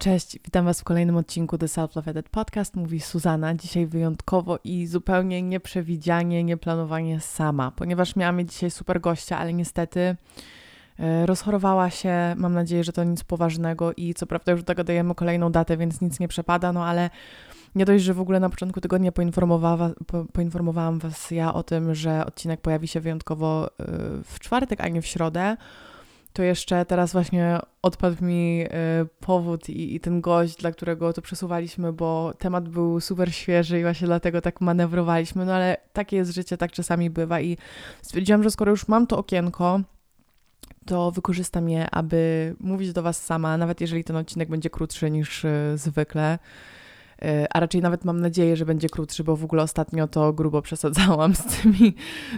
Cześć, witam Was w kolejnym odcinku The Self Love Edit Podcast. Mówi Suzana. Dzisiaj wyjątkowo i zupełnie nieprzewidzianie, nieplanowanie sama, ponieważ miałam dzisiaj super gościa, ale niestety e, rozchorowała się. Mam nadzieję, że to nic poważnego i co prawda już do tego dajemy kolejną datę, więc nic nie przepada, no ale nie dość, że w ogóle na początku tygodnia poinformowała, po, poinformowałam Was ja o tym, że odcinek pojawi się wyjątkowo e, w czwartek, a nie w środę to jeszcze teraz właśnie odpadł mi y, powód i, i, ten gość, dla którego to przesuwaliśmy, bo temat był super świeży i właśnie dlatego tak manewrowaliśmy, no ale takie jest życie, tak czasami bywa i stwierdziłam, że skoro już mam to okienko, to wykorzystam je, aby mówić do Was sama, nawet jeżeli ten odcinek będzie krótszy niż y, zwykle. E, a raczej nawet mam nadzieję, że będzie krótszy, bo w ogóle ostatnio to grubo przesadzałam z tymi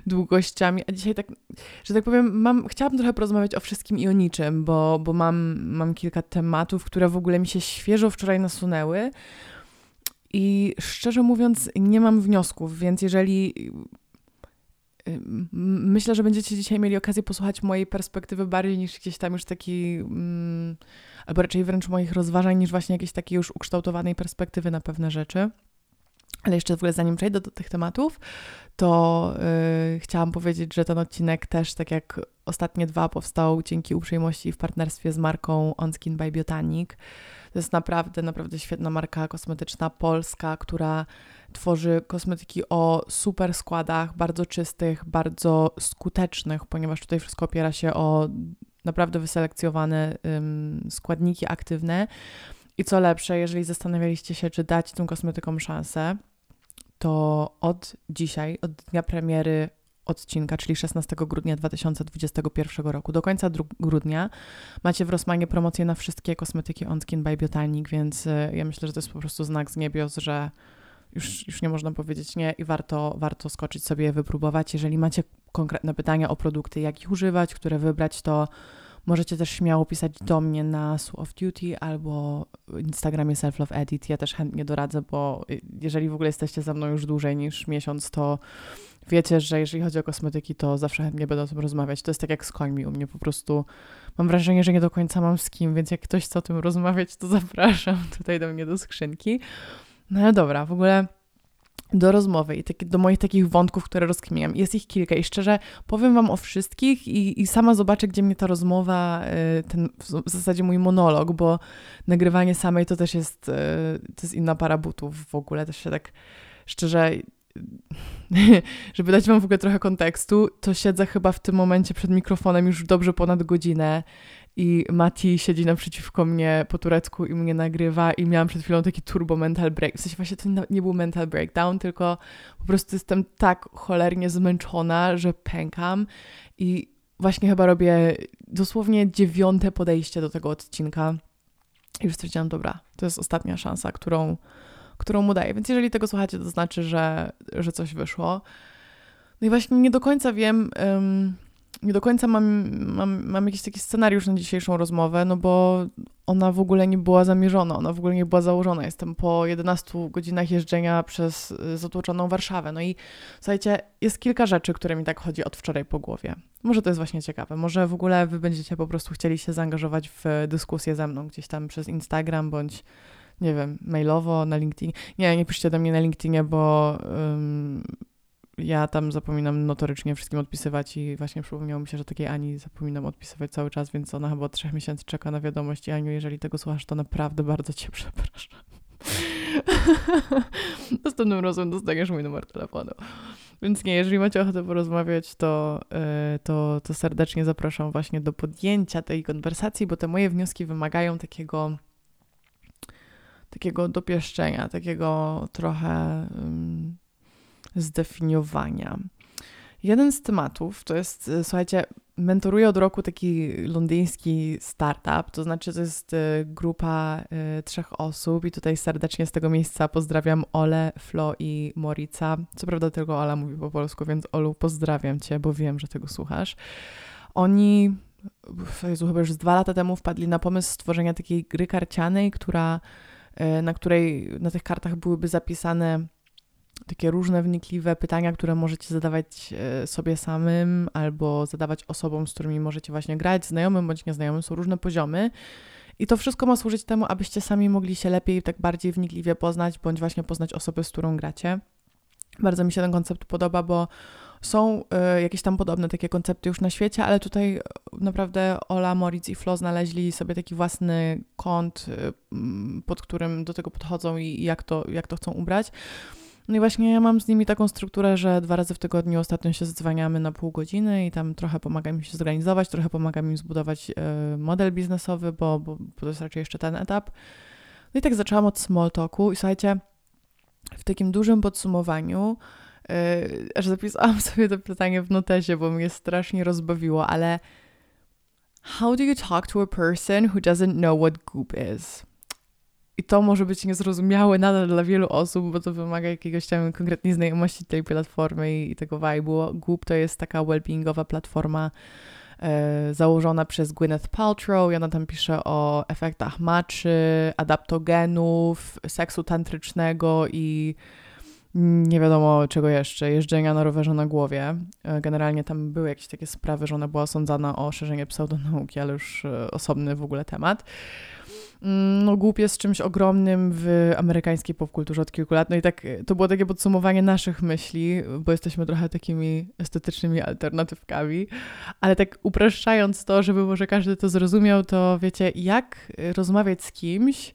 długościami, a dzisiaj tak, że tak powiem, mam, chciałabym trochę porozmawiać o wszystkim i o niczym, bo, bo mam, mam kilka tematów, które w ogóle mi się świeżo wczoraj nasunęły. I szczerze mówiąc nie mam wniosków, więc jeżeli myślę, że będziecie dzisiaj mieli okazję posłuchać mojej perspektywy bardziej niż gdzieś tam już taki, mm, albo raczej wręcz moich rozważań, niż właśnie jakiejś takiej już ukształtowanej perspektywy na pewne rzeczy. Ale jeszcze w ogóle zanim przejdę do tych tematów, to yy, chciałam powiedzieć, że ten odcinek też, tak jak ostatnie dwa, powstał dzięki uprzejmości w partnerstwie z marką Onskin by Botanic. To jest naprawdę, naprawdę świetna marka kosmetyczna polska, która tworzy kosmetyki o super składach, bardzo czystych, bardzo skutecznych, ponieważ tutaj wszystko opiera się o naprawdę wyselekcjowane ym, składniki aktywne. I co lepsze, jeżeli zastanawialiście się, czy dać tym kosmetykom szansę, to od dzisiaj, od dnia premiery odcinka, czyli 16 grudnia 2021 roku. Do końca grudnia macie w Rosmanie promocję na wszystkie kosmetyki On Skin by Botanic, więc y, ja myślę, że to jest po prostu znak z niebios, że już, już nie można powiedzieć nie i warto, warto skoczyć sobie wypróbować. Jeżeli macie konkretne pytania o produkty, jak ich używać, które wybrać, to Możecie też śmiało pisać do mnie na Sue of Duty albo Instagramie Self Love Edit. Ja też chętnie doradzę, bo jeżeli w ogóle jesteście ze mną już dłużej niż miesiąc, to wiecie, że jeżeli chodzi o kosmetyki, to zawsze chętnie będę o tym rozmawiać. To jest tak jak z końmi u mnie, po prostu mam wrażenie, że nie do końca mam z kim, więc jak ktoś chce o tym rozmawiać, to zapraszam tutaj do mnie do skrzynki. No ale dobra, w ogóle do rozmowy i taki, do moich takich wątków, które rozkminiam. Jest ich kilka i szczerze powiem Wam o wszystkich i, i sama zobaczę, gdzie mnie ta rozmowa, y, ten w zasadzie mój monolog, bo nagrywanie samej to też jest, y, to jest inna para butów w ogóle, też się tak szczerze żeby dać Wam w ogóle trochę kontekstu, to siedzę chyba w tym momencie przed mikrofonem już dobrze ponad godzinę i Mati siedzi naprzeciwko mnie po turecku i mnie nagrywa i miałam przed chwilą taki turbo mental break. W sensie właśnie to nie był mental breakdown, tylko po prostu jestem tak cholernie zmęczona, że pękam i właśnie chyba robię dosłownie dziewiąte podejście do tego odcinka. I już stwierdziłam, dobra, to jest ostatnia szansa, którą, którą mu daję. Więc jeżeli tego słuchacie, to znaczy, że, że coś wyszło. No i właśnie nie do końca wiem, um, nie do końca mam, mam, mam jakiś taki scenariusz na dzisiejszą rozmowę, no bo ona w ogóle nie była zamierzona, ona w ogóle nie była założona. Jestem po 11 godzinach jeżdżenia przez y, zatłoczoną Warszawę. No i słuchajcie, jest kilka rzeczy, które mi tak chodzi od wczoraj po głowie. Może to jest właśnie ciekawe. Może w ogóle wy będziecie po prostu chcieli się zaangażować w dyskusję ze mną gdzieś tam przez Instagram bądź nie wiem, mailowo, na LinkedIn. Nie, nie piszcie do mnie na LinkedInie, bo um, ja tam zapominam notorycznie wszystkim odpisywać i właśnie przypomniało mi się, że takiej Ani zapominam odpisywać cały czas, więc ona chyba od trzech miesięcy czeka na wiadomość. I Aniu, jeżeli tego słuchasz, to naprawdę bardzo cię przepraszam. Następnym razem dostaniesz mój numer telefonu. Więc nie, jeżeli macie ochotę porozmawiać, to, yy, to, to serdecznie zapraszam właśnie do podjęcia tej konwersacji, bo te moje wnioski wymagają takiego takiego dopieszczenia, takiego trochę zdefiniowania. Jeden z tematów to jest, y, słuchajcie, mentoruję od roku taki londyński startup, to znaczy to jest y, grupa y, trzech osób i tutaj serdecznie z tego miejsca pozdrawiam Ole, Flo i Morica. Co prawda tylko Ola mówi po polsku, więc Olu pozdrawiam Cię, bo wiem, że tego słuchasz. Oni, Jezu, chyba już z dwa lata temu wpadli na pomysł stworzenia takiej gry karcianej, która, na której na tych kartach byłyby zapisane takie różne wnikliwe pytania, które możecie zadawać e, sobie samym albo zadawać osobom, z którymi możecie właśnie grać, znajomym bądź nieznajomym. Są różne poziomy I to wszystko ma służyć temu, abyście sami mogli się lepiej, tak bardziej wnikliwie poznać, bądź właśnie poznać osobę, z którą gracie. Bardzo mi się ten koncept podoba, bo są y, jakieś tam podobne takie koncepty już na świecie, ale tutaj naprawdę Ola, Moritz i Flo znaleźli sobie taki własny kąt, y, pod którym do tego podchodzą i, i jak, to, jak to chcą ubrać. No i właśnie ja mam z nimi taką strukturę, że dwa razy w tygodniu ostatnio się zdzwaniamy na pół godziny i tam trochę pomagam im się zorganizować, trochę pomagam im zbudować y, model biznesowy, bo, bo, bo to jest raczej jeszcze ten etap. No i tak zaczęłam od small talku i słuchajcie, w takim dużym podsumowaniu, yy, aż zapisałam sobie to pytanie w notesie, bo mnie strasznie rozbawiło, ale how do you talk to a person who doesn't know what goop is? I to może być niezrozumiałe nadal dla wielu osób, bo to wymaga jakiegoś tam konkretnej znajomości tej platformy i, i tego vibe'u. Goop to jest taka well-beingowa platforma e, założona przez Gwyneth Paltrow i ona tam pisze o efektach maczy, adaptogenów, seksu tantrycznego i nie wiadomo czego jeszcze, jeżdżenia na rowerze na głowie. E, generalnie tam były jakieś takie sprawy, że ona była osądzana o szerzenie pseudonauki, ale już e, osobny w ogóle temat. Mm, no, głup jest czymś ogromnym w amerykańskiej popkulturze od kilku lat. No i tak e, to było takie podsumowanie naszych myśli, bo jesteśmy trochę takimi estetycznymi alternatywkami, ale tak upraszczając to, żeby może każdy to zrozumiał, to wiecie, jak rozmawiać z kimś,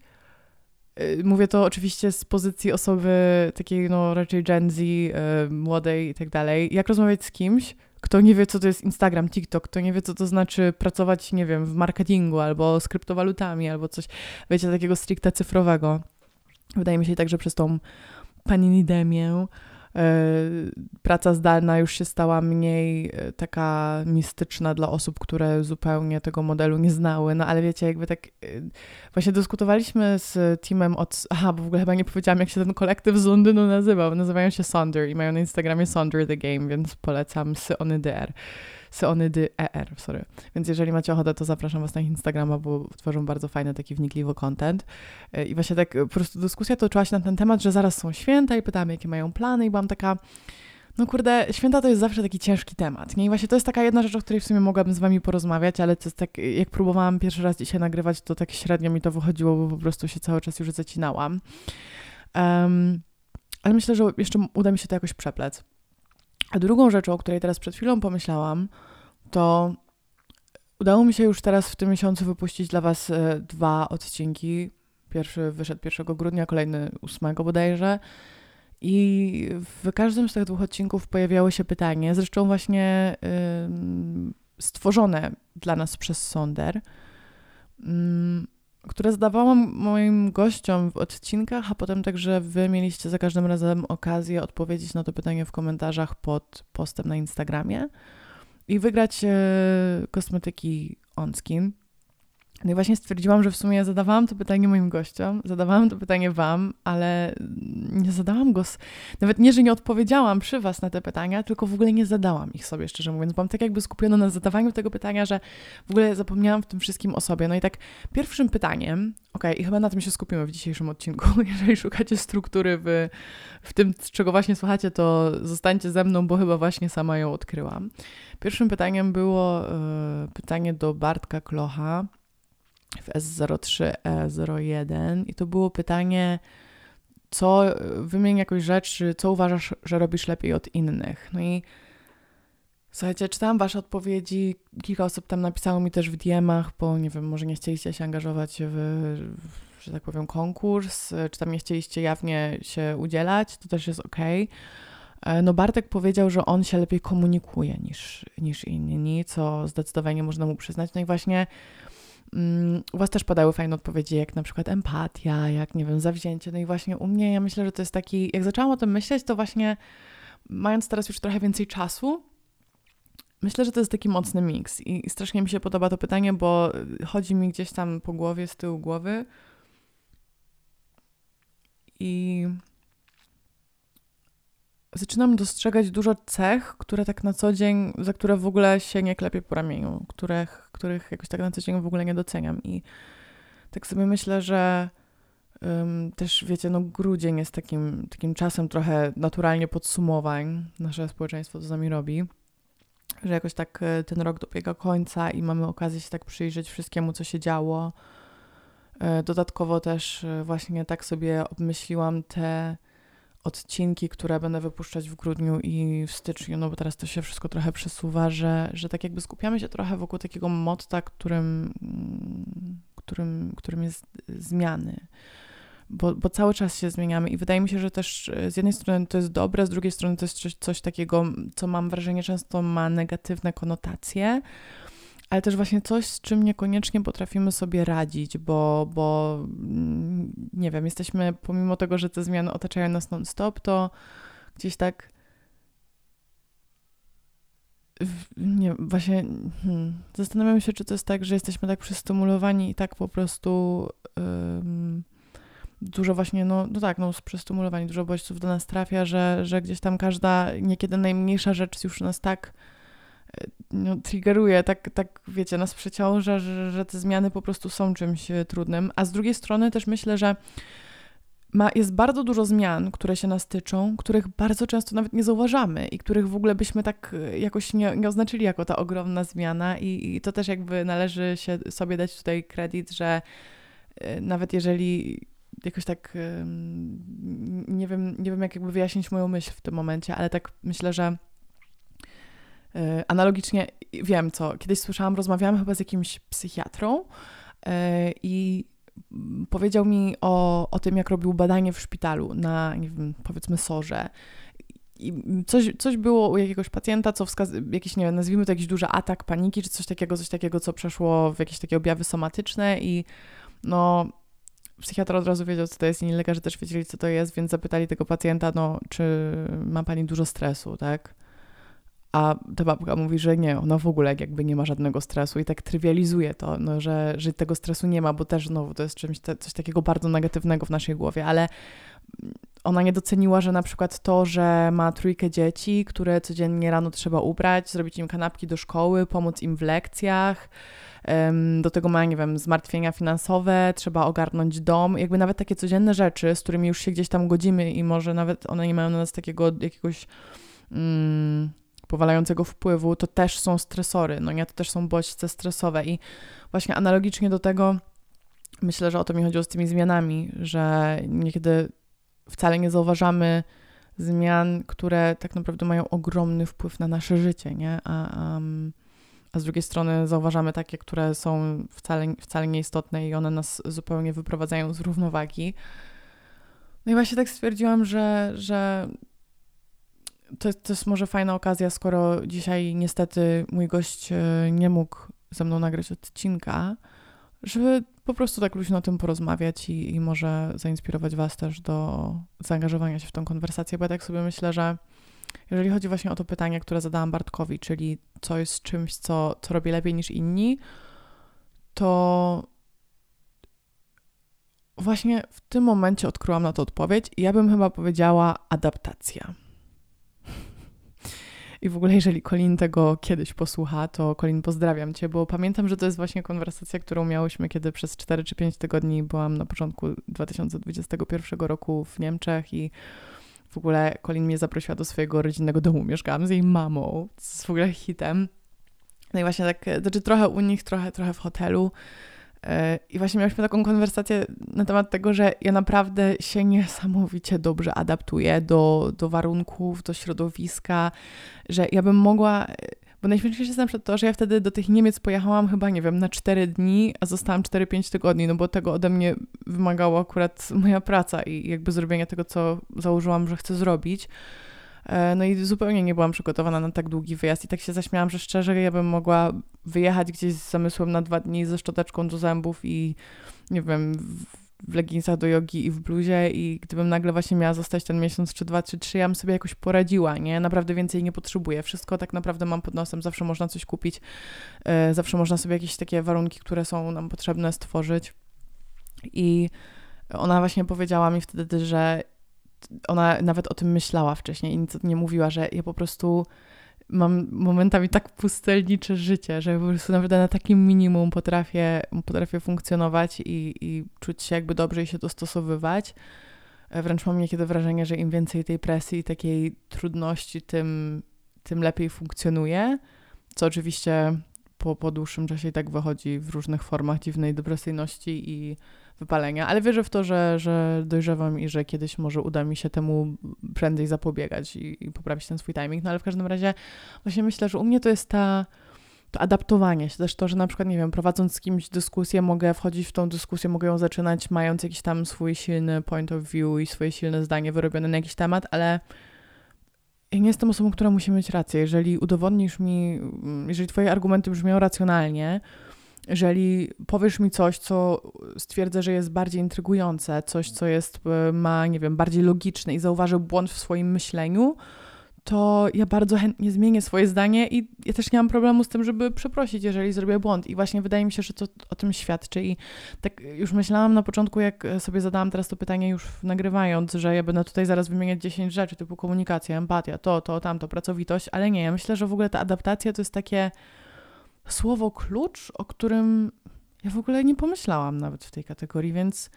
e, Mówię to oczywiście z pozycji osoby takiej, no raczej Gen Z, yy, młodej i tak dalej. Jak rozmawiać z kimś, kto nie wie, co to jest Instagram, TikTok, kto nie wie, co to znaczy pracować, nie wiem, w marketingu albo z kryptowalutami, albo coś, wiecie, takiego stricte cyfrowego. Wydaje mi się tak, że przez tą paninidemię praca zdalna już się stała mniej e, taka mistyczna dla osób, które zupełnie tego modelu nie znały. No ale wiecie, jakby tak e, właśnie dyskutowaliśmy z teamem od... Aha, bo w ogóle chyba nie powiedziałam, jak się ten kolektyw z Londynu nazywał. Nazywają się Sonder i mają na Instagramie Sonder The Game, więc polecam Syonyder. Seonydy ER, sorry. Więc jeżeli macie ochotę, to zapraszam Was na Instagrama, bo tworzą bardzo fajny, taki wnikliwy content. E, I właśnie tak po prostu dyskusja toczyła się na ten temat, że zaraz są święta i pytamy, jakie mają plany i byłam taka... No kurde, święta to jest zawsze taki ciężki temat. Nie? I właśnie to jest taka jedna rzecz, o której w sumie mogłabym z wami porozmawiać, ale to jest tak, jak próbowałam pierwszy raz dzisiaj nagrywać, to tak średnio mi to wychodziło, bo po prostu się cały czas już zacinałam. Um, ale myślę, że jeszcze uda mi się to jakoś przeplec. A drugą rzeczą, o której teraz przed chwilą pomyślałam, to udało mi się już teraz w tym miesiącu wypuścić dla Was e, dwa odcinki. Pierwszy wyszedł 1 grudnia, kolejny 8 bodajże. I w każdym z tych dwóch odcinków pojawiało się pytanie, zresztą właśnie stworzone dla nas przez Sonder, które zadawałam moim gościom w odcinkach, a potem także wy mieliście za każdym razem okazję odpowiedzieć na to pytanie w komentarzach pod postem na Instagramie i wygrać e, kosmetyki OnSkin. No i właśnie stwierdziłam, że w sumie zadawałam to pytanie moim gościom, zadawałam to pytanie wam, ale nie zadałam go, nawet nie, że nie odpowiedziałam przy was na te pytania, tylko w ogóle nie zadałam ich sobie, szczerze mówiąc. Byłam tak jakby skupiona na zadawaniu tego pytania, że w ogóle zapomniałam w tym wszystkim o sobie. No i tak pierwszym pytaniem, okay, i chyba na tym się skupimy w dzisiejszym odcinku, jeżeli szukacie struktury w, w tym, czego właśnie słuchacie, to zostańcie ze mną, bo chyba właśnie sama ją odkryłam. Pierwszym pytaniem było y, pytanie do Bartka Klocha, w S03E01 i to było pytanie, co, wymień jakąś rzecz, co uważasz, że robisz lepiej od innych. No i słuchajcie, czytałam wasze odpowiedzi, kilka osób tam napisało mi też w DM-ach, bo nie wiem, może nie chcieliście się angażować w, w że tak powiem, konkurs, czy tam nie chcieliście jawnie się udzielać, to też jest ok. E, no Bartek powiedział, że on się lepiej komunikuje niż, niż inni, co zdecydowanie można mu przyznać. No i właśnie u Was też padały fajne odpowiedzi, jak na przykład empatia, jak nie wiem, zawzięcie. No i właśnie u mnie, ja myślę, że to jest taki, jak zaczęłam o tym myśleć, to właśnie mając teraz już trochę więcej czasu, myślę, że to jest taki mocny miks i strasznie mi się podoba to pytanie, bo chodzi mi gdzieś tam po głowie, z tyłu głowy i zaczynam dostrzegać dużo cech, które tak na co dzień, za które w ogóle się nie klepię po ramieniu, których, których jakoś tak na co dzień w ogóle nie doceniam. I tak sobie myślę, że um, też wiecie, no grudzień jest takim, takim czasem trochę naturalnie podsumowań. Nasze społeczeństwo to z nami robi. Że jakoś tak e, ten rok dobiega końca i mamy okazję się tak przyjrzeć wszystkiemu, co się działo E, dodatkowo też e, właśnie tak sobie obmyśliłam te odcinki, które będę wypuszczać w grudniu i w styczniu, no bo teraz to się wszystko trochę przesuwa, że, że tak jakby skupiamy się trochę wokół takiego motta, którym, którym, którym jest zmiany. Bo, bo cały czas się zmieniamy i wydaje mi się, że też e, z jednej strony to jest dobre, z drugiej strony to jest coś, coś takiego, co mam wrażenie często ma negatywne konotacje, ale też właśnie coś, z czym niekoniecznie potrafimy sobie radzić, bo, bo mm, nie wiem, jesteśmy, pomimo tego, że te zmiany otaczają nas non-stop, to gdzieś tak nie właśnie hmm, zastanawiam się, czy to jest tak, że jesteśmy tak przystymulowani i tak po prostu um, dużo właśnie, no, no tak, no przystymulowani, dużo bodźców do nas trafia, że, że gdzieś tam każda, niekiedy najmniejsza rzecz już nas tak no, triggeruje, tak, tak wiecie, nas przeciąża, że, że te zmiany po prostu są czymś e, trudnym. A z drugiej strony też myślę, że ma, jest bardzo dużo zmian, które się nas tyczą, których bardzo często nawet nie zauważamy i których w ogóle byśmy tak e, jakoś nie, nie oznaczyli jako ta ogromna zmiana i, i to też jakby należy się sobie dać tutaj kredyt, że e, nawet jeżeli jakoś tak nie wiem, nie wiem jak jakby wyjaśnić moją myśl w tym momencie, ale tak myślę, że analogicznie wiem co, kiedyś słyszałam, rozmawiałam chyba z jakimś psychiatrą e, i powiedział mi o, o tym, jak robił badanie w szpitalu na, nie wiem, powiedzmy sorze. I coś, coś było u jakiegoś pacjenta, co wskazuje, jakiś, nie wiem, nazwijmy to jakiś duży atak paniki, czy coś takiego, coś takiego, co przeszło w jakieś takie objawy somatyczne i no, psychiatra od razu wiedział, co to jest, inni lekarze też wiedzieli, co to jest, więc zapytali tego pacjenta, no, czy ma pani dużo stresu, tak? A ta babka mówi, że nie, ona w ogóle jakby nie ma żadnego stresu i tak trywializuje to, no, że, że tego stresu nie ma, bo też znowu to jest czymś, te, coś takiego bardzo negatywnego w naszej głowie, ale ona nie doceniła, że na przykład to, że ma trójkę dzieci, które codziennie rano trzeba ubrać, zrobić im kanapki do szkoły, pomóc im w lekcjach, do tego ma, nie wiem, zmartwienia finansowe, trzeba ogarnąć dom, jakby nawet takie codzienne rzeczy, z którymi już się gdzieś tam godzimy i może nawet one nie mają na nas takiego jakiegoś... Mm, powalającego wpływu, to też są stresory, no nie, to też są bodźce stresowe i właśnie analogicznie do tego myślę, że o to mi chodziło z tymi zmianami, że niekiedy wcale nie zauważamy zmian, które tak naprawdę mają ogromny wpływ na nasze życie, nie? A, a, z drugiej strony zauważamy takie, które są wcale, wcale nieistotne i one nas zupełnie wyprowadzają z równowagi. No i właśnie tak stwierdziłam, że, że to, to jest może fajna okazja, skoro dzisiaj niestety mój gość e, nie mógł ze mną nagrać odcinka, żeby po prostu tak luźno o tym porozmawiać i, i może zainspirować Was też do zaangażowania się w tą konwersację, bo ja tak sobie myślę, że jeżeli chodzi właśnie o to pytanie, które zadałam Bartkowi, czyli co jest czymś, co, co robię lepiej niż inni, to właśnie w tym momencie odkryłam na to odpowiedź i ja bym chyba powiedziała adaptacja. I w ogóle, jeżeli Colin tego kiedyś posłucha, to Colin pozdrawiam Cię, bo pamiętam, że to jest właśnie konwersacja, którą miałyśmy, kiedy przez 4 czy 5 tygodni byłam na początku 2021 roku w Niemczech i w ogóle Colin mnie zaprosiła do swojego rodzinnego domu. Mieszkałam z jej mamą, z w ogóle hitem. No i właśnie tak, znaczy trochę u nich, trochę, trochę w hotelu. E, I właśnie mieliśmy taką konwersację na temat tego, że ja naprawdę się niesamowicie dobrze adaptuję do, do warunków, do środowiska, że ja bym mogła. Bo najśmieszniejsze jest na przykład to, że ja wtedy do tych Niemiec pojechałam chyba, nie wiem, na 4 dni, a zostałam 4-5 tygodni, no bo tego ode mnie wymagała akurat moja praca i jakby zrobienia tego, co założyłam, że chcę zrobić. E, no i zupełnie nie byłam przygotowana na tak długi wyjazd i tak się zaśmiałam, że szczerze ja bym mogła wyjechać gdzieś z zamysłem na dwa dni ze szczoteczką do zębów i nie wiem, w leginsach do jogi i w bluzie i gdybym nagle właśnie miała zostać ten miesiąc czy dwa, czy trzy, ja bym sobie jakoś poradziła, nie? Naprawdę więcej nie potrzebuję. Wszystko tak naprawdę mam pod nosem, zawsze można coś kupić, e, zawsze można sobie jakieś takie warunki, które są nam potrzebne stworzyć i ona właśnie powiedziała mi wtedy, że ona nawet o tym myślała wcześniej i nic nie mówiła, że ja po prostu mam momentami tak pustelnicze życie, że po prostu nawet na takim minimum potrafię, potrafię funkcjonować i, i czuć się jakby dobrze i się dostosowywać. E, wręcz mam niekiedy wrażenie, że im więcej tej presji i takiej trudności, tym, tym lepiej funkcjonuje. Co oczywiście po, po dłuższym czasie i tak wychodzi w różnych formach dziwnej depresyjności i wypalenia, ale wierzę w to, że, że dojrzewam i że kiedyś może uda mi się temu prędzej zapobiegać i, i poprawić ten swój timing. No ale w każdym razie właśnie myślę, że u mnie to jest ta to adaptowanie się, też to, że na przykład, nie wiem, prowadząc z kimś dyskusję, mogę wchodzić w tą dyskusję, mogę ją zaczynać mając jakiś tam swój silny point of view i swoje silne zdanie wyrobione na jakiś temat, ale ja nie jestem osobą, która musi mieć rację. Jeżeli udowodnisz mi, jeżeli twoje argumenty brzmią racjonalnie, jeżeli powiesz mi coś, co stwierdzę, że jest bardziej intrygujące, coś, co jest, e, ma, nie wiem, bardziej logiczne i zauważę błąd w swoim myśleniu, to ja bardzo chętnie zmienię swoje zdanie i ja też nie mam problemu z tym, żeby przeprosić, jeżeli zrobię błąd. I właśnie wydaje mi się, że to o tym świadczy. I tak już myślałam na początku, jak sobie zadałam teraz to pytanie już nagrywając, że ja będę tutaj zaraz wymieniać 10 rzeczy typu komunikacja, empatia, to, to, tamto, pracowitość, ale nie, ja myślę, że w ogóle ta adaptacja to jest takie słowo klucz, o którym ja w ogóle nie pomyślałam nawet w tej kategorii, więc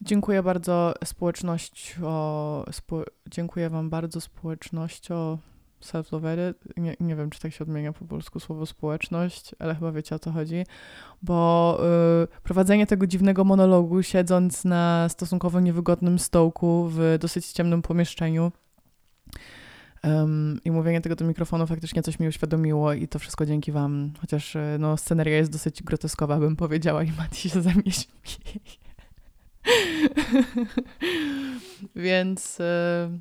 dziękuję bardzo społeczność o, spo, dziękuję Wam bardzo społeczność o self-love nie, nie wiem, czy tak się odmienia po polsku słowo społeczność, ale chyba wiecie o co chodzi, bo y, prowadzenie tego dziwnego monologu, siedząc na stosunkowo niewygodnym stołku w dosyć ciemnym pomieszczeniu, Um, I mówienie tego do mikrofonu faktycznie coś mi uświadomiło i to wszystko dzięki wam, chociaż e, no, sceneria jest dosyć groteskowa, bym powiedziała i Mati się śmieje. Więc e,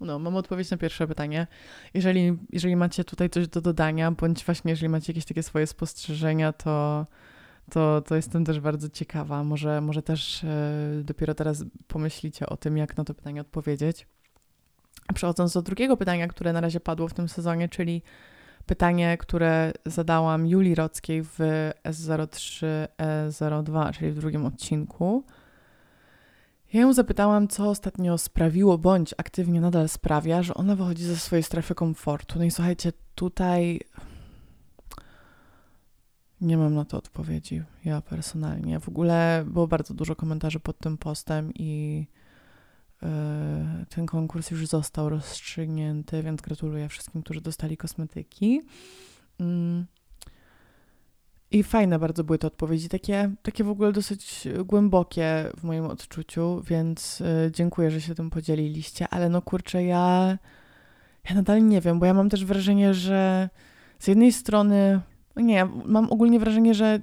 no, mam odpowiedź na pierwsze pytanie. Jeżeli, jeżeli macie tutaj coś do dodania, bądź właśnie jeżeli macie jakieś takie swoje spostrzeżenia, to, to, to jestem też bardzo ciekawa. Może, może też e, dopiero teraz pomyślicie o tym, jak na to pytanie odpowiedzieć. Przechodząc do drugiego pytania, które na razie padło w tym sezonie, czyli pytanie, które zadałam Julii Rockiej w S03E02, czyli w drugim odcinku. Ja ją zapytałam, co ostatnio sprawiło, bądź aktywnie nadal sprawia, że ona wychodzi ze swojej strefy komfortu. No i słuchajcie, tutaj nie mam na to odpowiedzi, ja personalnie. W ogóle było bardzo dużo komentarzy pod tym postem i ten konkurs już został rozstrzygnięty, więc gratuluję wszystkim, którzy dostali kosmetyki. Mm. I fajne bardzo były te odpowiedzi, takie, takie w ogóle dosyć głębokie w moim odczuciu, więc e, dziękuję, że się tym podzieliliście, ale no kurczę, ja, ja nadal nie wiem, bo ja mam też wrażenie, że z jednej strony, nie, mam ogólnie wrażenie, że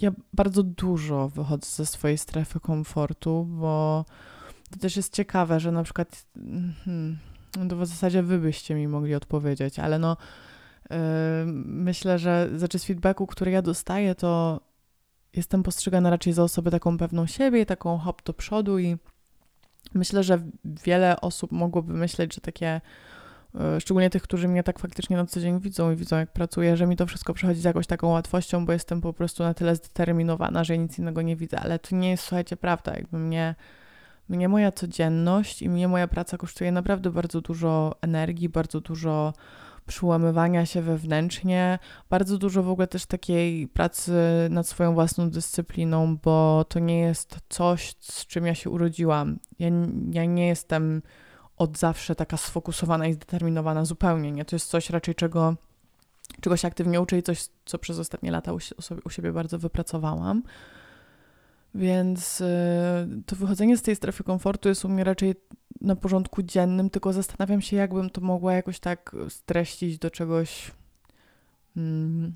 ja bardzo dużo wychodzę ze swojej strefy komfortu, bo to też jest ciekawe, że na przykład hmm, to w zasadzie wy byście mi mogli odpowiedzieć, ale no yy, myślę, że znaczy z feedbacku, który ja dostaję, to jestem postrzegana raczej za osobę taką pewną siebie, taką hop do przodu i myślę, że wiele osób mogłoby myśleć, że takie e, szczególnie tych, którzy mnie tak faktycznie na co dzień widzą i widzą, jak pracuję, że mi to wszystko przychodzi z jakąś taką łatwością, bo jestem po prostu na tyle zdeterminowana, że nic innego nie widzę, ale to nie jest, słuchajcie, prawda, jakby mnie mnie moja codzienność i mnie moja praca kosztuje naprawdę bardzo dużo energii, bardzo dużo przyłamywania się wewnętrznie, bardzo dużo w ogóle też takiej pracy nad swoją własną dyscypliną, bo to nie jest coś, z czym ja się urodziłam. Ja, ja nie jestem od zawsze taka sfokusowana i zdeterminowana zupełnie, nie? To jest coś raczej, czego, czego się aktywnie uczę i coś, co przez ostatnie lata u, u siebie bardzo wypracowałam. Więc y, to wychodzenie z tej strefy komfortu jest u mnie raczej na porządku dziennym, tylko zastanawiam się, jakbym to mogła jakoś tak streścić do czegoś mm,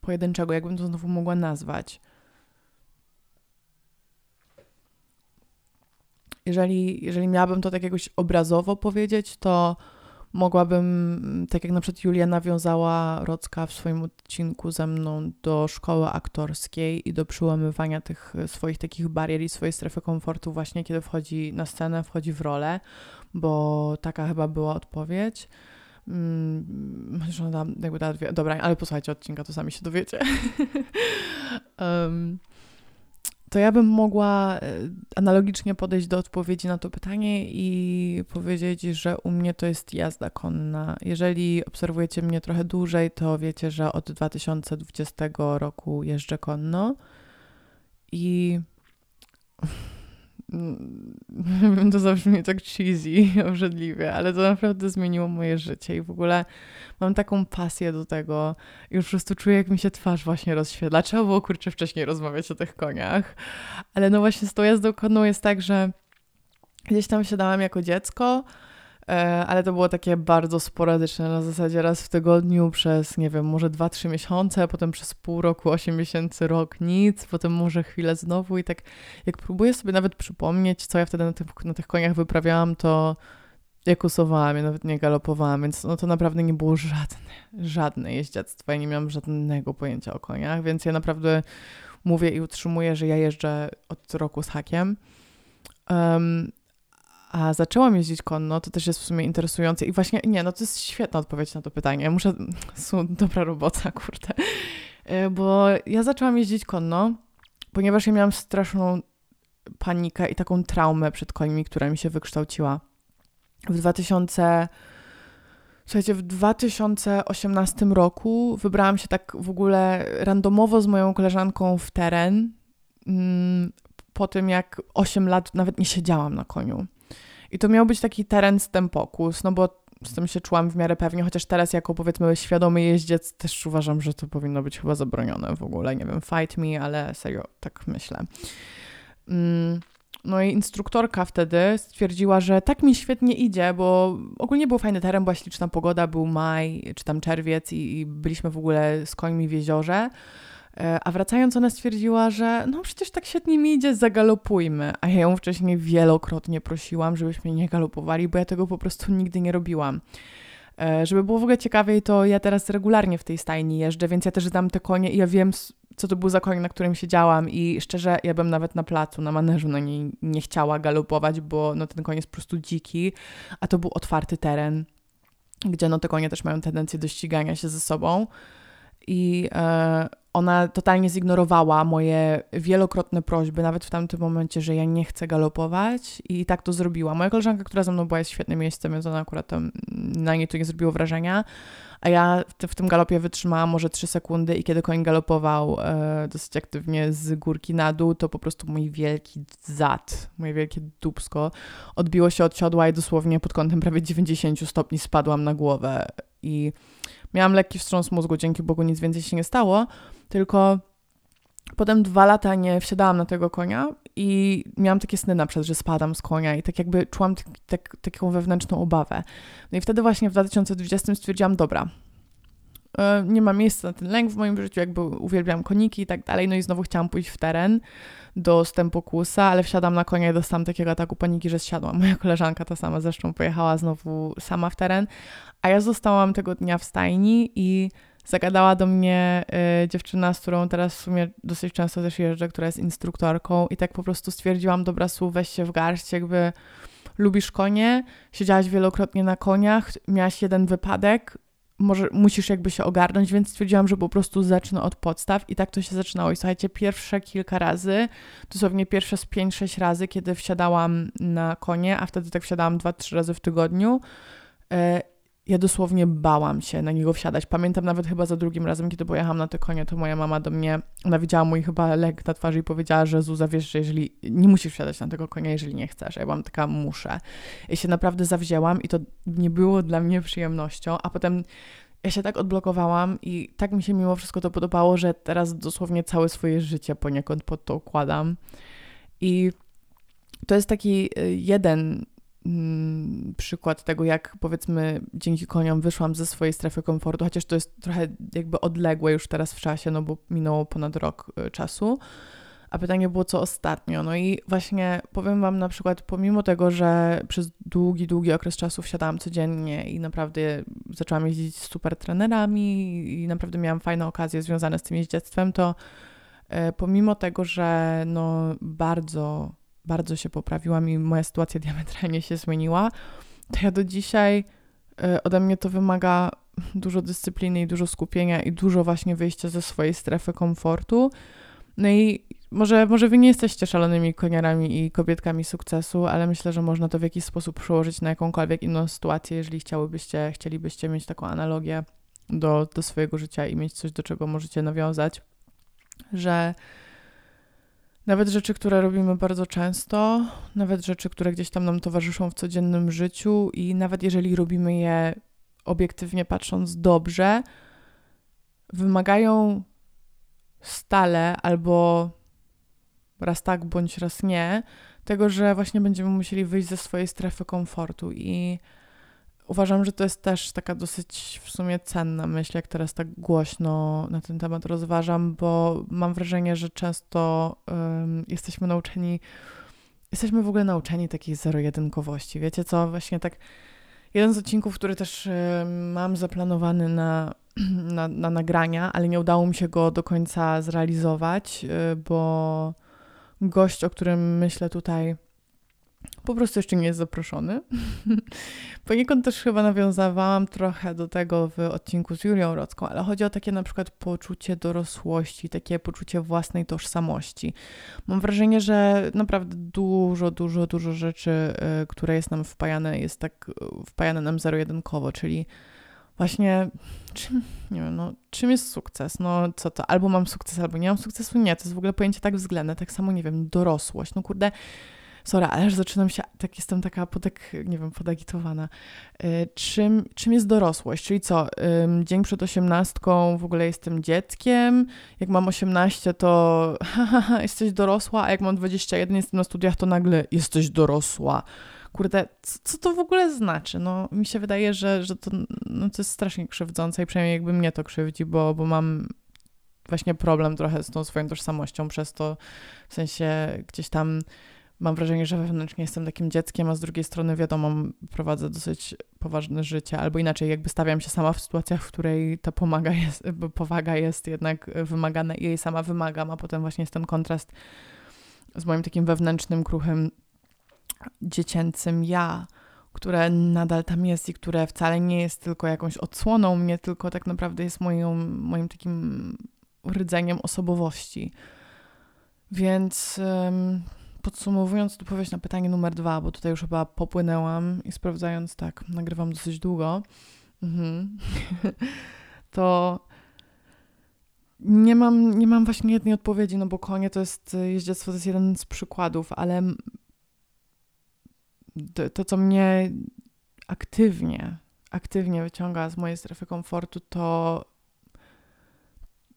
pojedynczego, jakbym to znowu mogła nazwać. Jeżeli, jeżeli miałabym to tak jakoś obrazowo powiedzieć, to mogłabym, tak jak na przykład Julia nawiązała Rocka w swoim odcinku ze mną do szkoły aktorskiej i do przyłamywania tych swoich takich barier i swojej strefy komfortu właśnie kiedy wchodzi na scenę, wchodzi w rolę, bo taka chyba była odpowiedź. Hmm, że ona jakby dwie, dobra, ale posłuchajcie odcinka, to sami się dowiecie. um, to ja bym mogła e, analogicznie podejść do odpowiedzi na to pytanie i powiedzieć, że u mnie to jest jazda konna. Jeżeli obserwujecie mnie trochę dłużej, to wiecie, że od 2020 roku jeżdżę konno i to zabrzmi tak cheesy, obrzydliwie, ale to naprawdę zmieniło moje życie i w ogóle mam taką pasję do tego już po prostu czuję, jak mi się twarz właśnie rozświetla. Trzeba było, kurczę, wcześniej rozmawiać o tych koniach, ale no właśnie z tą jazdą konną jest tak, że gdzieś tam siadałam jako dziecko, ale to było takie bardzo sporadyczne, na zasadzie raz w tygodniu przez, nie wiem, może 2-3 miesiące, potem przez pół roku, 8 miesięcy, rok, nic, potem może chwilę znowu i tak jak próbuję sobie nawet przypomnieć, co ja wtedy na tych, na tych koniach wyprawiałam, to ja kusowałam, ja nawet nie galopowałam, więc no to naprawdę nie było żadne, żadne jeździectwo, ja nie miałam żadnego pojęcia o koniach, więc ja naprawdę mówię i utrzymuję, że ja jeżdżę od roku z hakiem. A zaczęłam jeździć konno, to też jest w sumie interesujące i właśnie, nie, no to jest świetna odpowiedź na to pytanie. Muszę, dobra robota, kurde. E, bo ja zaczęłam jeździć konno, ponieważ ja miałam straszną panikę i taką traumę przed końmi, która mi się wykształciła. W 2000... Słuchajcie, w 2018 roku wybrałam się tak w ogóle randomowo z moją koleżanką w teren, mm, po tym jak 8 lat nawet nie siedziałam na koniu. I to miał być taki teren z tempokus, no bo z tym się czułam w miarę pewnie, chociaż teraz jako powiedzmy świadomy jeździec też uważam, że to powinno być chyba zabronione w ogóle. Nie wiem, fight me, ale serio, tak myślę. Mm. No i instruktorka wtedy stwierdziła, że tak mi świetnie idzie, bo ogólnie był fajny teren, była śliczna pogoda, był maj czy tam czerwiec i, i byliśmy w ogóle z końmi w jeziorze. E, a wracając, ona stwierdziła, że no przecież tak świetnie mi idzie, zagalopujmy. A ja ją wcześniej wielokrotnie prosiłam, żebyśmy nie galopowali, bo ja tego po prostu nigdy nie robiłam. E, żeby było w ogóle ciekawiej, to ja teraz regularnie w tej stajni jeżdżę, więc ja też znam te konie i ja wiem, co to był za koń, na którym siedziałam i szczerze, ja bym nawet na placu, na maneżu na niej nie chciała galopować, bo no, ten koń jest po prostu dziki, a to był otwarty teren, gdzie no te konie też mają tendencję do ścigania się ze sobą i e, ona totalnie zignorowała moje wielokrotne prośby, nawet w tamtym momencie, że ja nie chcę galopować i tak to zrobiła. Moja koleżanka, która ze mną była, jest świetnym miejscem, więc ona akurat tam, na niej to nie zrobiło wrażenia, a ja w, w tym galopie wytrzymałam może 3 sekundy i kiedy koń galopował e, dosyć aktywnie z górki na dół, to po prostu mój wielki zad, moje wielkie dubsko odbiło się od siodła i dosłownie pod kątem prawie 90 stopni spadłam na głowę i miałam lekki wstrząs mózgu, dzięki Bogu nic więcej się nie stało, tylko potem dwa lata nie wsiadałam na tego konia i miałam takie sny na przykład, że spadam z konia i tak jakby czułam tak, tak, taką wewnętrzną obawę. No i wtedy właśnie w 2020 stwierdziłam, dobra, nie ma miejsca na ten lęk w moim życiu, jakby uwielbiam koniki i tak dalej, no i znowu chciałam pójść w teren do Stępokusa, ale wsiadam na konia i dostałam takiego ataku paniki, że zsiadłam. Moja koleżanka ta sama zresztą pojechała znowu sama w teren, a ja zostałam tego dnia w stajni i zagadała do mnie y, dziewczyna, z którą teraz w sumie dosyć często też jeżdżę, która jest instruktorką i tak po prostu stwierdziłam, dobra słów, weź się w garść, jakby lubisz konie, siedziałaś wielokrotnie na koniach, miałaś jeden wypadek, może musisz jakby się ogarnąć, więc stwierdziłam, że po prostu zacznę od podstaw i tak to się zaczynało. I słuchajcie, pierwsze kilka razy, dosłownie pierwsze z 5-6 razy, kiedy wsiadałam na konie, a wtedy tak wsiadałam 2-3 razy w tygodniu, e, ja dosłownie bałam się na niego wsiadać. Pamiętam nawet chyba za drugim razem, kiedy pojechałam na te konie, to moja mama do mnie, ona widziała mój chyba lek na twarzy i powiedziała, że Zuza, wiesz, że jeżeli nie musisz wsiadać na tego konia, jeżeli nie chcesz. Ja byłam taka, muszę. I się naprawdę zawzięłam i to nie było dla mnie przyjemnością, a potem ja się tak odblokowałam i tak mi się mimo wszystko to podobało, że teraz dosłownie całe swoje życie poniekąd pod to układam. I to jest taki y, jeden przykład tego, jak powiedzmy dzięki koniom wyszłam ze swojej strefy komfortu, chociaż to jest trochę jakby odległe już teraz w czasie, no bo minęło ponad rok y, czasu. A pytanie było, co ostatnio. No i właśnie powiem Wam na przykład, pomimo tego, że przez długi, długi okres czasu wsiadałam codziennie i naprawdę zaczęłam jeździć z super trenerami i naprawdę miałam fajne okazje związane z tym jeździectwem, to y, pomimo tego, że no bardzo bardzo się poprawiłam i moja sytuacja diametralnie się zmieniła, to ja do dzisiaj e, ode mnie to wymaga dużo dyscypliny i dużo skupienia i dużo właśnie wyjścia ze swojej strefy komfortu. No i może, może wy nie jesteście szalonymi koniarami i kobietkami sukcesu, ale myślę, że można to w jakiś sposób przełożyć na jakąkolwiek inną sytuację, jeżeli chciałybyście, chcielibyście mieć taką analogię do, do swojego życia i mieć coś, do czego możecie nawiązać, że Nawet rzeczy, które robimy bardzo często, nawet rzeczy, które gdzieś tam nam towarzyszą w codziennym życiu, i nawet jeżeli robimy je obiektywnie patrząc dobrze, wymagają stale albo raz tak, bądź raz nie, tego, że właśnie będziemy musieli wyjść ze swojej strefy komfortu i uważam, że to jest też taka dosyć w sumie cenna myśl, jak teraz tak głośno na ten temat rozważam, bo mam wrażenie, że często um, jesteśmy nauczeni, jesteśmy w ogóle nauczeni takiej zero-jedynkowości. Wiecie co, właśnie tak jeden z odcinków, który też um, mam zaplanowany na, na, na nagrania, ale nie udało mi się go do końca zrealizować, y, bo gość, o którym myślę tutaj, po prostu jeszcze nie jest zaproszony. Poniekąd też chyba nawiązałam trochę do tego w odcinku z Julią Rocką, ale chodzi o takie na przykład poczucie dorosłości, takie poczucie własnej tożsamości. Mam wrażenie, że naprawdę dużo, dużo, dużo rzeczy, y, które jest nam wpajane, jest tak y, wpajane nam zero-jedynkowo, czyli właśnie czym, nie wiem, no, czym jest sukces? No co to, albo mam sukces, albo nie mam sukcesu? Nie, to jest w ogóle pojęcie tak względne, tak samo, nie wiem, dorosłość. No kurde, sorry, ale aż zaczynam się, tak jestem taka, podek, nie wiem, podagitowana. Y, czym, czym jest dorosłość? Czyli co, dzień przed osiemnastką w ogóle jestem dzieckiem, jak mam 18 to jesteś dorosła, a jak mam 21 jestem na studiach, to nagle jesteś dorosła kurde, co, co, to w ogóle znaczy? No, mi się wydaje, że, że to, no, to jest strasznie krzywdzące i przynajmniej jakby mnie to krzywdzi, bo, bo mam właśnie problem trochę z tą swoją tożsamością przez to, w sensie gdzieś tam mam wrażenie, że wewnętrznie jestem takim dzieckiem, a z drugiej strony wiadomo, prowadzę dosyć poważne życie, albo inaczej, jakby stawiam się sama w sytuacjach, w której ta pomaga jest, powaga jest jednak wymagana i jej sama wymagam, a potem właśnie jest ten kontrast z moim takim wewnętrznym, kruchym dziecięcym ja, które nadal tam jest i które wcale nie jest tylko jakąś odsłoną mnie, tylko tak naprawdę jest moją, moim takim rdzeniem osobowości. Więc podsumowując odpowiedź na pytanie numer dwa, bo tutaj już chyba popłynęłam i sprawdzając, tak, nagrywam dosyć długo, mhm. to nie mam, nie mam właśnie jednej odpowiedzi, no bo konie to jest, jeździectwo to jest jeden z przykładów, ale to, to, co mnie aktywnie, aktywnie wyciąga z mojej strefy komfortu, to,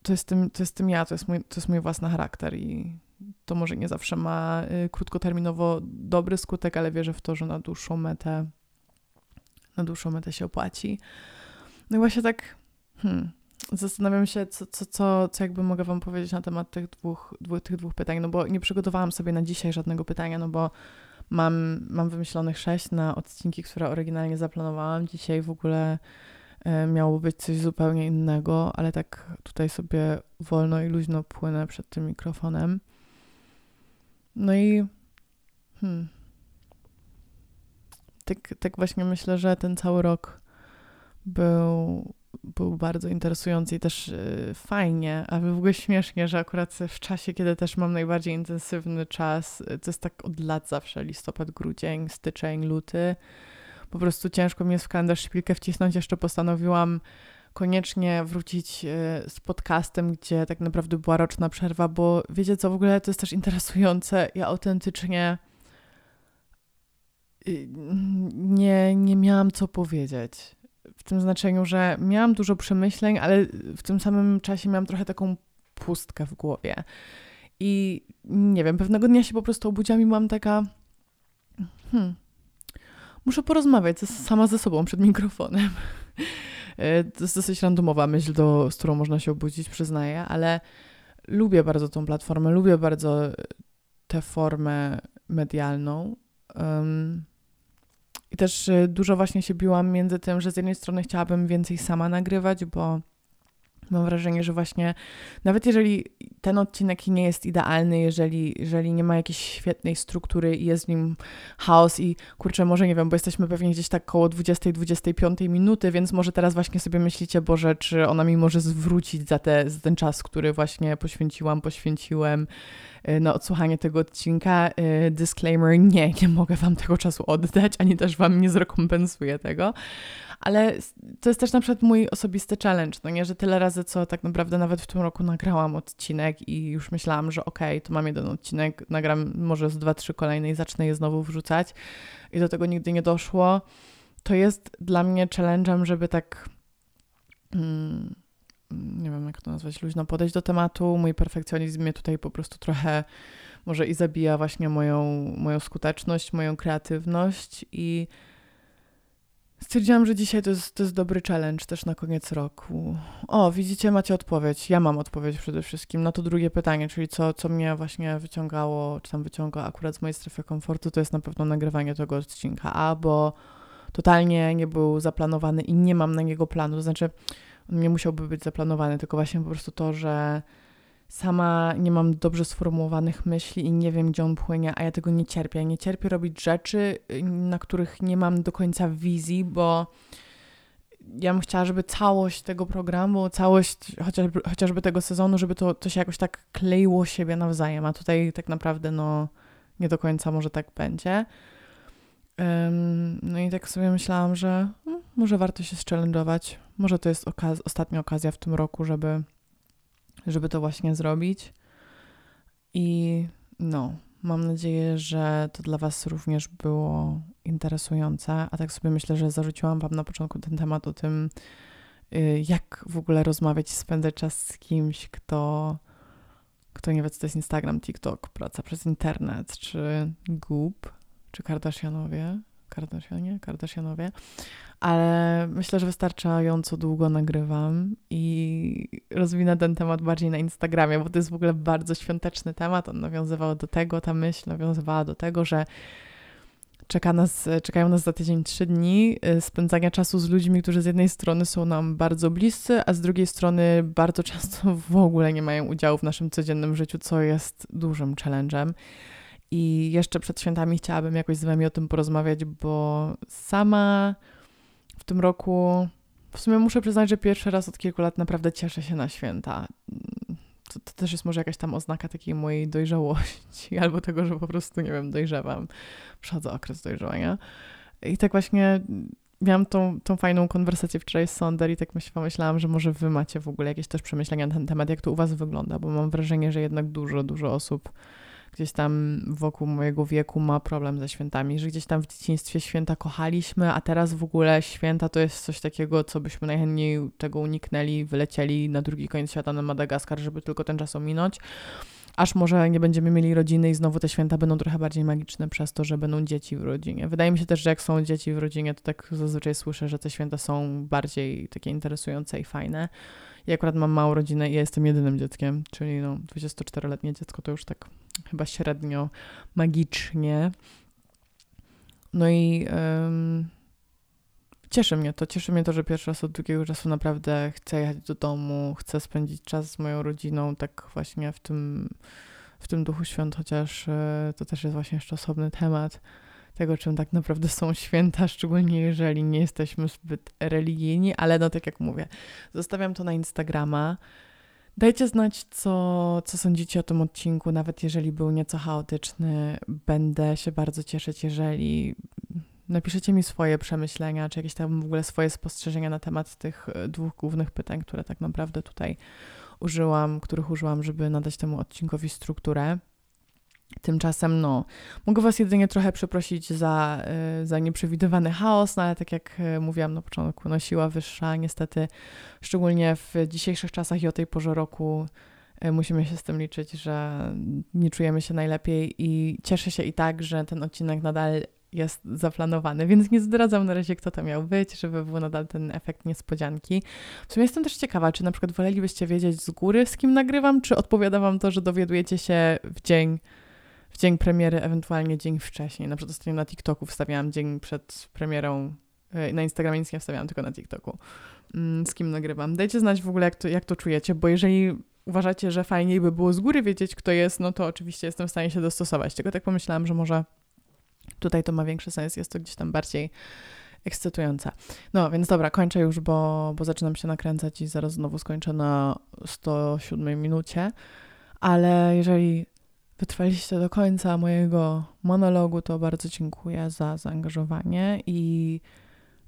to, jest, tym, to jest tym ja, to jest, mój, to jest mój własny charakter i to może nie zawsze ma y, krótkoterminowo dobry skutek, ale wierzę w to, że na dłuższą metę na dłuższą metę się opłaci. No i właśnie tak hmm, zastanawiam się, co, co, co, co jakby mogę wam powiedzieć na temat tych dwóch, dwóch, tych dwóch pytań, no bo nie przygotowałam sobie na dzisiaj żadnego pytania, no bo Mam, mam wymyślonych sześć na odcinki, które oryginalnie zaplanowałam. Dzisiaj w ogóle e, miało być coś zupełnie innego, ale tak tutaj sobie wolno i luźno płynę przed tym mikrofonem. No i hmm, tak, tak właśnie myślę, że ten cały rok był był bardzo interesujący i też yy, fajnie, ale w ogóle śmiesznie, że akurat w czasie, kiedy też mam najbardziej intensywny czas, y, to jest tak od lat zawsze listopad, grudzień, styczeń, luty. Po prostu ciężko mi jest w kalendarz szpilkę wcisnąć. Jeszcze postanowiłam koniecznie wrócić yy, z podcastem, gdzie tak naprawdę była roczna przerwa, bo wiecie co, w ogóle to jest też interesujące. Ja autentycznie y, nie, nie miałam co powiedzieć w tym znaczeniu, że miałam dużo przemyśleń, ale w tym samym czasie miałam trochę taką pustkę w głowie. I nie wiem, pewnego dnia się po prostu obudziłam i byłam taka. Hmm, muszę porozmawiać sama ze sobą przed mikrofonem. E, to jest dosyć randomowa myśl, do, z którą można się obudzić, przyznaję, ale lubię bardzo tą platformę, lubię bardzo tę formę medialną. Um, i też y, dużo właśnie się biłam między tym, że z jednej strony chciałabym więcej sama nagrywać, bo mam wrażenie, że właśnie nawet jeżeli ten odcinek nie jest idealny, jeżeli, jeżeli nie ma jakiejś świetnej struktury i jest w nim chaos i kurczę, może nie wiem, bo jesteśmy pewnie gdzieś tak koło 20-25 minuty, więc może teraz właśnie sobie myślicie, Boże, czy ona mi może zwrócić za, te, za ten czas, który właśnie poświęciłam, poświęciłem na odsłuchanie tego odcinka. Y, disclaimer, nie, nie mogę Wam tego czasu oddać, ani też Wam nie zrekompensuję tego. Ale to jest też na przykład mój osobisty challenge, no nie, że tyle razy, co tak naprawdę nawet w tym roku nagrałam odcinek i już myślałam, że okej, okay, to mam jeden odcinek, nagram może z dwa, trzy kolejne i zacznę je znowu wrzucać i do tego nigdy nie doszło. To jest dla mnie challenge'em, żeby tak mm, nie wiem jak to nazwać, luźno podejść do tematu. Mój perfekcjonizm mnie tutaj po prostu trochę może i zabija właśnie moją, moją skuteczność, moją kreatywność i stwierdziłam, że dzisiaj to jest, to jest dobry challenge też na koniec roku. O, widzicie, macie odpowiedź. Ja mam odpowiedź przede wszystkim na to drugie pytanie, czyli co, co mnie właśnie wyciągało, czy tam wyciąga akurat z mojej strefy komfortu, to jest na pewno nagrywanie tego odcinka, a bo totalnie nie był zaplanowany i nie mam na niego planu, to znaczy nie musiałby być zaplanowany, tylko właśnie po prostu to, że sama nie mam dobrze sformułowanych myśli i nie wiem, gdzie on płynie, a ja tego nie cierpię. Nie cierpię robić rzeczy, na których nie mam do końca wizji, bo ja bym chciała, żeby całość tego programu, całość chociażby, chociażby tego sezonu, żeby to, to się jakoś tak kleiło siebie nawzajem, a tutaj tak naprawdę no nie do końca może tak będzie. No i tak sobie myślałam, że hmm, może warto się zchallenge'ować. Może to jest okaz ostatnia okazja w tym roku, żeby, żeby to właśnie zrobić. I no, mam nadzieję, że to dla Was również było interesujące. A tak sobie myślę, że zarzuciłam Wam na początku ten temat o tym, y, jak w ogóle rozmawiać spędzać czas z kimś, kto, kto nie wie, co to jest Instagram, TikTok, praca przez internet, czy Goop, czy Kardashianowie. Kardashianie? Kardashianowie ale myślę, że wystarczająco długo nagrywam i rozwinę ten temat bardziej na Instagramie, bo to jest w ogóle bardzo świąteczny temat. On nawiązywał do tego, ta myśl nawiązywała do tego, że czeka nas, czekają nas za tydzień trzy dni y, spędzania czasu z ludźmi, którzy z jednej strony są nam bardzo bliscy, a z drugiej strony bardzo często w ogóle nie mają udziału w naszym codziennym życiu, co jest dużym challenge'em. I jeszcze przed świętami chciałabym jakoś z Wami o tym porozmawiać, bo sama w tym roku w sumie muszę przyznać, że pierwszy raz od kilku lat naprawdę cieszę się na święta. To, to, też jest może jakaś tam oznaka takiej mojej dojrzałości, albo tego, że po prostu, nie wiem, dojrzewam. Przechodzę okres dojrzewania. I tak właśnie miałam tą, tą fajną konwersację wczoraj z Sonder i tak myśl, pomyślałam, że może wy macie w ogóle jakieś też przemyślenia na ten temat, jak to u was wygląda, bo mam wrażenie, że jednak dużo, dużo osób gdzieś tam wokół mojego wieku ma problem ze świętami, że gdzieś tam w dzieciństwie święta kochaliśmy, a teraz w ogóle święta to jest coś takiego, co byśmy najchętniej tego uniknęli, wylecieli na drugi koniec świata na Madagaskar, żeby tylko ten czas ominąć. Aż może nie będziemy mieli rodziny i znowu te święta będą trochę bardziej magiczne przez to, że będą dzieci w rodzinie. Wydaje mi się też, że jak są dzieci w rodzinie, to tak zazwyczaj słyszę, że te święta są bardziej takie interesujące i fajne. Ja akurat mam małą rodzinę i ja jestem jedynym dzieckiem, czyli no 24-letnie dziecko to już tak chyba średnio magicznie. No i um, cieszy mnie to. Cieszy mnie to, że pierwszy raz od długiego czasu naprawdę chcę jechać do domu, chcę spędzić czas z moją rodziną, tak właśnie w tym, w tym duchu świąt, chociaż e, to też jest właśnie jeszcze osobny temat tego, czym tak naprawdę są święta, szczególnie jeżeli nie jesteśmy zbyt religijni, ale no tak jak mówię, zostawiam to na Instagrama. Dajcie znać, co, co sądzicie o tym odcinku, nawet jeżeli był nieco chaotyczny. Będę się bardzo cieszyć, jeżeli napiszecie mi swoje przemyślenia, czy jakieś tam w ogóle swoje spostrzeżenia na temat tych e, dwóch głównych pytań, które tak naprawdę tutaj użyłam, których użyłam, żeby nadać temu odcinkowi strukturę. Tymczasem, no, mogę Was jedynie trochę przeprosić za, y, za nieprzewidywany chaos, no ale tak jak y, mówiłam na początku, no siła wyższa, niestety, szczególnie w dzisiejszych czasach i o tej porze roku y, musimy się z tym liczyć, że nie czujemy się najlepiej i cieszę się i tak, że ten odcinek nadal jest zaplanowany, więc nie zdradzam na razie, kto to miał być, żeby był nadal ten efekt niespodzianki. W sumie jestem też ciekawa, czy na przykład wolelibyście wiedzieć z góry, z kim nagrywam, czy odpowiada Wam to, że dowiadujecie się w dzień dzień premiery, ewentualnie dzień wcześniej. Na przykład ostatnio na TikToku wstawiałam dzień przed premierą. E, na Instagramie nic nie wstawiałam, tylko na TikToku. Mm, z kim nagrywam. Dajcie znać w ogóle, jak to, jak to czujecie, bo jeżeli uważacie, że fajniej by było z góry wiedzieć, kto jest, no to oczywiście jestem w stanie się dostosować. Tylko tak pomyślałam, że może tutaj to ma większy sens, jest to gdzieś tam bardziej ekscytujące. No, więc dobra, kończę już, bo, bo zaczynam się nakręcać i zaraz znowu skończę na 107 minucie. Ale jeżeli wytrwaliście do końca mojego monologu, to bardzo dziękuję za zaangażowanie i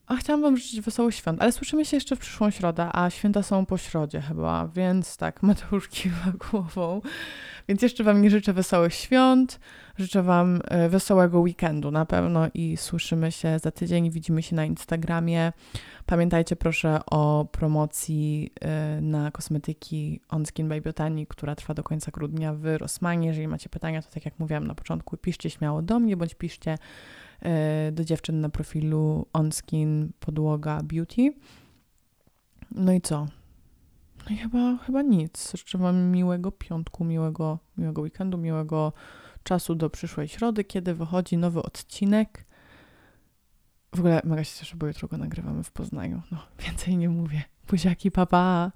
a chciałam Wam życzyć wesołych świąt, ale słyszymy się jeszcze w przyszłą środę, a święta są po środzie chyba, więc tak, Mateusz kiwa głową. Więc jeszcze Wam nie życzę wesołych świąt, życzę Wam e, wesołego weekendu na pewno i słyszymy się za tydzień, widzimy się na Instagramie. Pamiętajcie proszę o promocji e, na kosmetyki On Skin by Botany, która trwa do końca grudnia w Rosmanie. Jeżeli macie pytania, to tak jak mówiłam na początku, piszcie śmiało do mnie, bądź piszcie do dziewczyn na profilu On Skin Podłoga Beauty. No i co? No i chyba, chyba nic. Życzę Wam miłego piątku, miłego, miłego weekendu, miłego czasu do przyszłej środy, kiedy wychodzi nowy odcinek. W ogóle mega się cieszę, bo jutro go nagrywamy w Poznaniu. No, więcej nie mówię. Buziaki, papa!